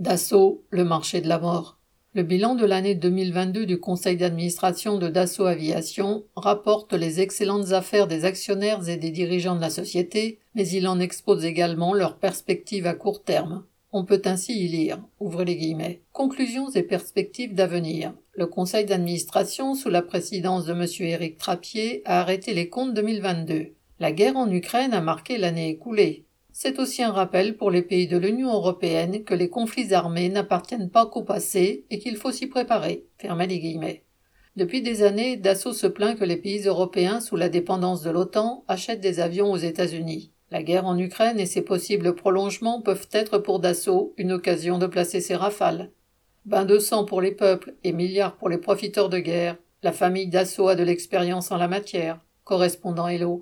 Dassault, le marché de la mort. Le bilan de l'année 2022 du conseil d'administration de Dassault Aviation rapporte les excellentes affaires des actionnaires et des dirigeants de la société, mais il en expose également leurs perspectives à court terme. On peut ainsi y lire, ouvrez les guillemets, conclusions et perspectives d'avenir. Le conseil d'administration, sous la présidence de M. Éric Trappier, a arrêté les comptes 2022. La guerre en Ukraine a marqué l'année écoulée. C'est aussi un rappel pour les pays de l'Union européenne que les conflits armés n'appartiennent pas qu'au passé et qu'il faut s'y préparer. les guillemets. Depuis des années, Dassault se plaint que les pays européens, sous la dépendance de l'OTAN, achètent des avions aux États-Unis. La guerre en Ukraine et ses possibles prolongements peuvent être pour Dassault une occasion de placer ses rafales. Bain de sang pour les peuples et milliards pour les profiteurs de guerre, la famille Dassault a de l'expérience en la matière. Correspondant Hello.